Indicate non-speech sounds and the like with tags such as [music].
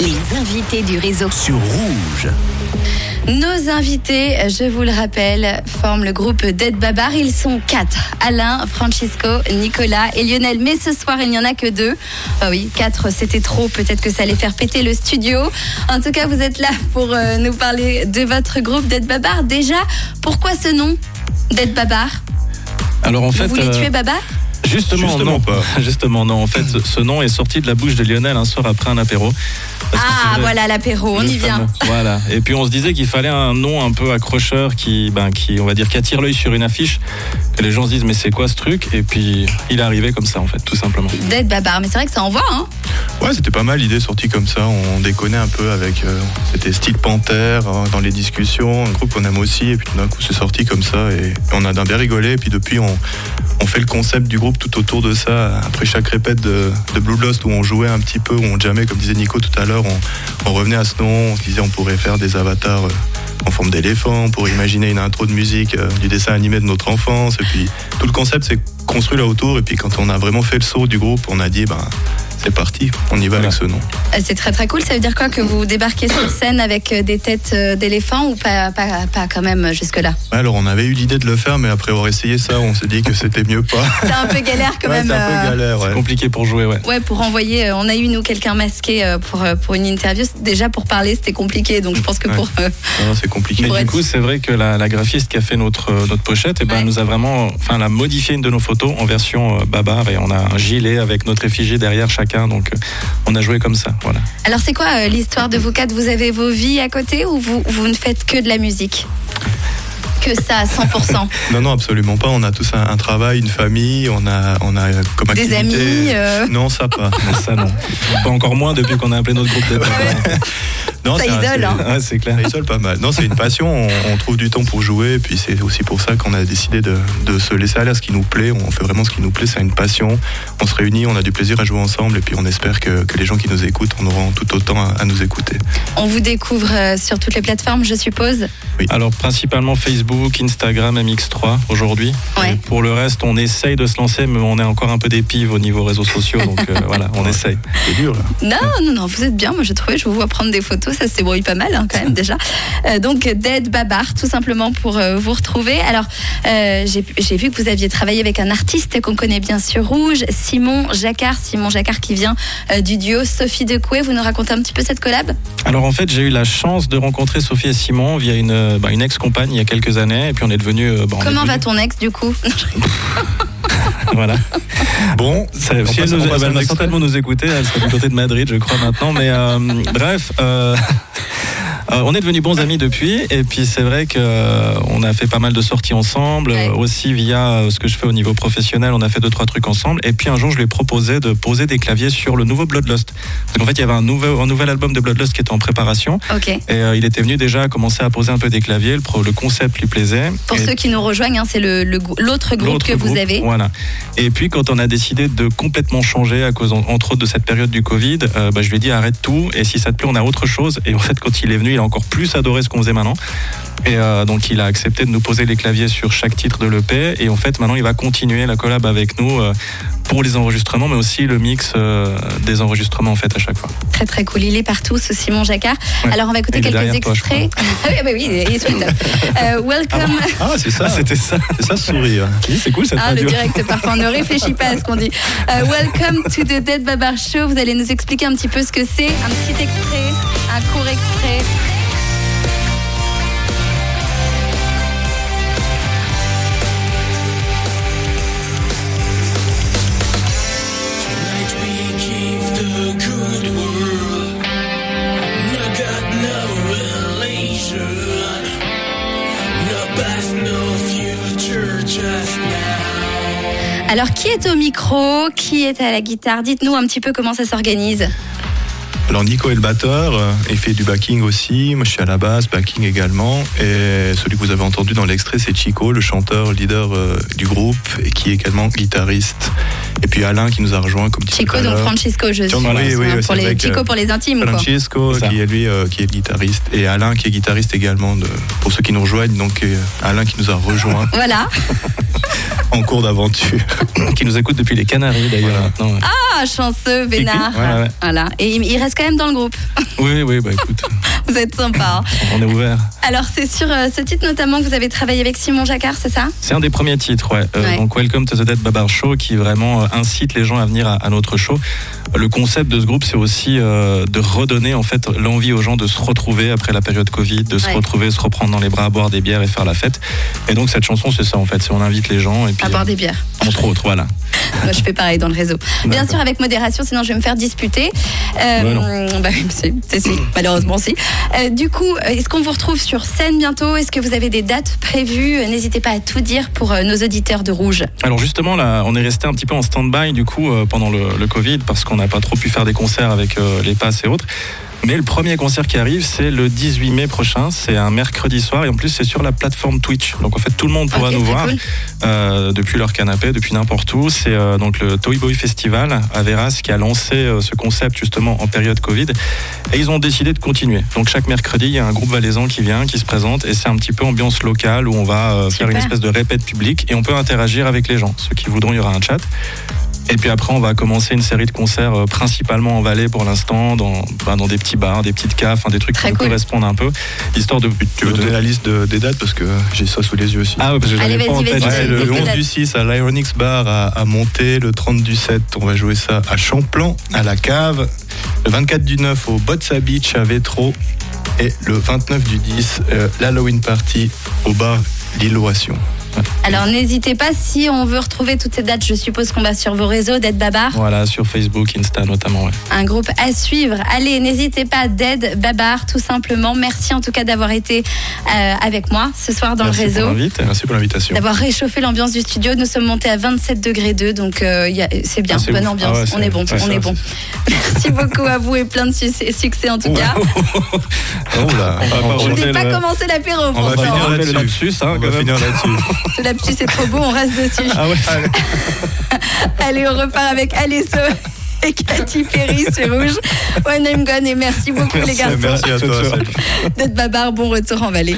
Les invités du réseau. sur Rouge. Nos invités, je vous le rappelle, forment le groupe Dead Babar. Ils sont quatre. Alain, Francisco, Nicolas et Lionel. Mais ce soir, il n'y en a que deux. Ah oui, quatre, c'était trop. Peut-être que ça allait faire péter le studio. En tout cas, vous êtes là pour euh, nous parler de votre groupe Dead Babar. Déjà, pourquoi ce nom Dead Babar? Alors en fait, Vous voulez euh, tuer Babar? Justement, Justement non, pas. [laughs] Justement non. En fait, ce- nom est sorti de la bouche de Lionel un soir après un apéro. Ah, vrai, voilà l'apéro, on y vient. Voilà. Et puis on se disait qu'il fallait un nom un peu accrocheur qui, ben, qui, on va dire, qui attire l'œil sur une affiche. Que les gens se disent mais c'est quoi ce truc? Et puis il est arrivé comme ça en fait, tout simplement. Dead Babar, mais c'est vrai que ça envoie, hein Ouais, c'était pas mal l'idée sortie comme ça. On déconnait un peu avec. euh, c'était style Panthère hein, dans les discussions, un groupe qu'on aime aussi. Et puis tout d'un coup, c'est sorti comme ça. Et on a d'un bien rigolé. Et puis depuis, on, on fait le concept du groupe tout autour de ça. Après chaque répète de, de Blue Lost où on jouait un petit peu, où on jamais, comme disait Nico tout à l'heure, on, on revenait à ce nom. On se disait on pourrait faire des avatars. euh, en forme d'éléphant, pour imaginer une intro de musique euh, du dessin animé de notre enfance. Et puis tout le concept s'est construit là autour. Et puis quand on a vraiment fait le saut du groupe, on a dit ben c'est parti, on y va Voilà. avec ce nom. Euh, C'est très très cool. Ça veut dire quoi que vous débarquez sur scène avec euh, des têtes euh, d'éléphants ou pas, pas, pas quand même jusque-là? Alors on avait eu l'idée de le faire, mais après avoir essayé ça, on s'est dit que c'était mieux pas. [laughs] C'est un peu galère quand [laughs] Ouais, même. c'est un peu galère. ouais. Compliqué pour jouer, ouais. Ouais, pour envoyer, on a eu nous quelqu'un masqué pour, pour une interview. Déjà pour parler, c'était compliqué. Donc je pense que Ouais. pour. euh, Non, c'est compliqué. Mais Pour du être- coup, c'est vrai que la, la graphiste qui a fait notre, notre pochette, eh ben, Ouais. nous a vraiment, enfin, elle a modifié une de nos photos en version euh, Babar et on a un gilet avec notre effigie derrière chacun. Donc, on a joué comme ça. Voilà. Alors c'est quoi euh, l'histoire de vous quatre Vous avez vos vies à côté ou vous, vous ne faites que de la musique? Que ça, à 100%. [laughs] Non, non, absolument pas. On a tous un, un travail, une famille, on a, on a comme Des activité. amis euh, Non, ça pas. [laughs] Ça, non. Pas encore moins depuis qu'on a appelé notre groupe de [laughs] Non, Ça c'est un- isole, c'est- hein. Ouais, c'est clair. Ça isole pas mal. Non, c'est une passion. On, on trouve du temps pour jouer. Et puis c'est aussi pour ça qu'on a décidé de, de se laisser aller à ce qui nous plaît. On fait vraiment ce qui nous plaît. C'est une passion. On se réunit, on a du plaisir à jouer ensemble. Et puis on espère que, que les gens qui nous écoutent en auront tout autant à, à nous écouter. On vous découvre euh, sur toutes les plateformes, je suppose. Alors, principalement Facebook, Instagram, MX3 aujourd'hui. Ouais. Pour le reste, on essaye de se lancer, mais on est encore un peu des pives au niveau réseaux sociaux. Donc, euh, [laughs] voilà, on essaye. C'est dur, là. Non, non, non, vous êtes bien. Moi, j'ai trouvé, je vous vois prendre des photos. Ça se débrouille pas mal, hein, quand même, déjà. Euh, donc, Dead Babar, tout simplement pour euh, vous retrouver. Alors, euh, j'ai vu que vous aviez travaillé avec un artiste qu'on connaît bien sur Rouge, Simon Jacquard. Simon Jacquard qui vient du duo Sophie Decoué. Vous nous racontez un petit peu cette collab? Alors en fait, j'ai eu la chance de rencontrer Sophie et Simon via une, bah, une ex-compagne il y a quelques années, et puis on est devenu. euh, bah, on est Comment va ton ex, du coup? [laughs] Voilà. Bon, Ça, si elle, nous, elle va certainement nous écouter, elle sera du côté de Madrid, je crois maintenant. Mais euh, bref, euh, [laughs] euh, on est devenus bons amis depuis, et puis c'est vrai que euh, a fait pas mal de sorties ensemble, Ouais. euh, aussi via ce que je fais au niveau professionnel, on a fait deux trois trucs ensemble. Et puis un jour, je lui ai proposé de poser des claviers sur le nouveau Bloodlust. Parce qu'en fait, il y avait un nouvel, un nouvel album de Bloodlust qui était en préparation, et euh, il était venu déjà commencer à poser un peu des claviers. Le, pro- le concept lui plaisait. Pour Et- ceux qui nous rejoignent, hein, c'est le- le grou- l'autre groupe que vous groupe, avez. Voilà. Et puis quand on a décidé de complètement changer à cause en- entre autres de cette période du Covid, euh, bah, je lui ai dit arrête tout et si ça te plaît on a autre chose. Et en fait quand il est venu il a encore plus adoré ce qu'on faisait maintenant. Et euh, donc il a accepté de nous poser les claviers sur chaque titre de l'EP et en fait maintenant il va continuer la collab avec nous euh, pour les enregistrements mais aussi le mix euh, des enregistrements en fait à chaque fois. Très très cool. Il est partout, ce Simon Jacquard. Ouais. Alors on va écouter quelques toi, extraits. ah oui, bah oui, il est top. Euh, welcome. ah, c'est ça. Ah c'était ça. C'est ça ce sourire. C'est cool cette Ah, le direct parfois, on ne réfléchit pas à ce qu'on dit. Euh, welcome to the Dead Babar Show. Vous allez nous expliquer un petit peu ce que c'est. Un petit extrait, un court extrait. Alors, qui est au micro? Qui est à la guitare? Dites-nous un petit peu comment ça s'organise. Alors Nico est le batteur euh, et fait du backing aussi. Moi je suis à la basse, backing également. Et celui que vous avez entendu dans l'extrait c'est Chico, le chanteur leader euh, du groupe et qui est également guitariste. Et puis Alain qui nous a rejoint comme Chico, donc. Francisco, je suis. Oui, oui, oui, pour les, que- Chico pour les intimes, quoi. Francesco C'est ça. qui est lui euh, qui est guitariste et Alain qui est guitariste également de, pour ceux qui nous rejoignent donc euh, Alain qui nous a rejoint [laughs] Voilà. [laughs] en cours d'aventure [coughs] qui nous écoute depuis les Canaries d'ailleurs Voilà. Ah, chanceux, ouais. Voilà. Et il, il reste quand même dans le groupe. [laughs] Oui, oui, bah écoute, Vous êtes sympa. hein. on est ouvert. Alors, c'est sur euh, ce titre notamment que vous avez travaillé avec Simon Jacquard, c'est ça? C'est un des premiers titres, ouais. Euh, Ouais. Donc Welcome to the Dead Babar Show qui vraiment euh, incite les gens à venir à, à notre show. Le concept de ce groupe, c'est aussi euh, de redonner en fait l'envie aux gens de se retrouver après la période Covid, de se Ouais. retrouver, se reprendre dans les bras, boire des bières et faire la fête. Et donc cette chanson, c'est ça en fait. C'est on invite les gens et puis À boire des bières. Entre autres, voilà. Moi, je fais pareil dans le réseau. Bien sûr, avec modération, sinon je vais me faire disputer. Euh, bah, [laughs] c'est, c'est- si, malheureusement, si. Euh, du coup, euh, est-ce qu'on vous retrouve sur scène bientôt? Est-ce que vous avez des dates prévues? Euh, N'hésitez pas à tout dire pour nos auditeurs de Rouge. Alors justement, là, on est resté un petit peu en stand-by du coup pendant le, le Covid parce qu'on n'a pas trop pu faire des concerts avec euh, les passes et autres. Mais le premier concert qui arrive, c'est le 18 mai prochain. C'est un mercredi soir et en plus c'est sur la plateforme Twitch. Donc en fait tout le monde pourra nous voir cool. euh, depuis leur canapé, depuis n'importe où. C'est euh, donc le Toy Boy Festival à Veras qui a lancé euh, ce concept justement en période Covid. Et ils ont décidé de continuer. Donc chaque mercredi, il y a un groupe valaisan qui vient, qui se présente et c'est un petit peu ambiance locale où on va faire une espèce de répète publique et on peut interagir avec les gens. Ceux qui voudront, il y aura un chat. Et puis après, on va commencer une série de concerts euh, principalement en Valais pour l'instant, dans, dans des petits bars, des petites caves, des trucs Très qui cool. correspondent un peu, histoire de. tu veux donner la liste de- des dates parce que j'ai ça sous les yeux aussi Ah ouais, parce que Allez, j'avais pas en tête. Ouais, le quelques 11 dates. du 6 à l'Ironix Bar à, à Monté, le 30 du 7 on va jouer ça à Champlan, à la cave, le 24 du 9 au Botsa Beach à Vétro et le 29 du 10 euh, l'Halloween Party au bar L'Illuation. Alors, n'hésitez pas si on veut retrouver toutes ces dates. Je suppose qu'on va sur vos réseaux d'Ed Babar. Voilà, sur Facebook, Insta notamment. Ouais. un groupe à suivre. Allez, n'hésitez pas, Dead Babar, tout simplement. Merci en tout cas d'avoir été euh, avec moi ce soir dans Merci le pour réseau. Merci pour l'invitation. D'avoir réchauffé l'ambiance du studio. Nous sommes montés à 27 degrés 2, donc euh, c'est bien, Ah, bonne ouf. ambiance. Ah ouais, on est bon, ouais, on est bon. [laughs] Merci beaucoup à vous et plein de succès, succès en tout cas. [laughs] Oh là, On va pas Je relever n'ai pas le- commencé l'apéro, on va pourtant. finir là-dessus. [laughs] Ce lapsus est trop beau, on reste dessus. Ah ouais. [laughs] Allez, on repart avec Alesso et Katy Perry sur Rouge. One I'm gone et merci beaucoup les garçons Merci à toi. D'être babar. Bon retour en vallée.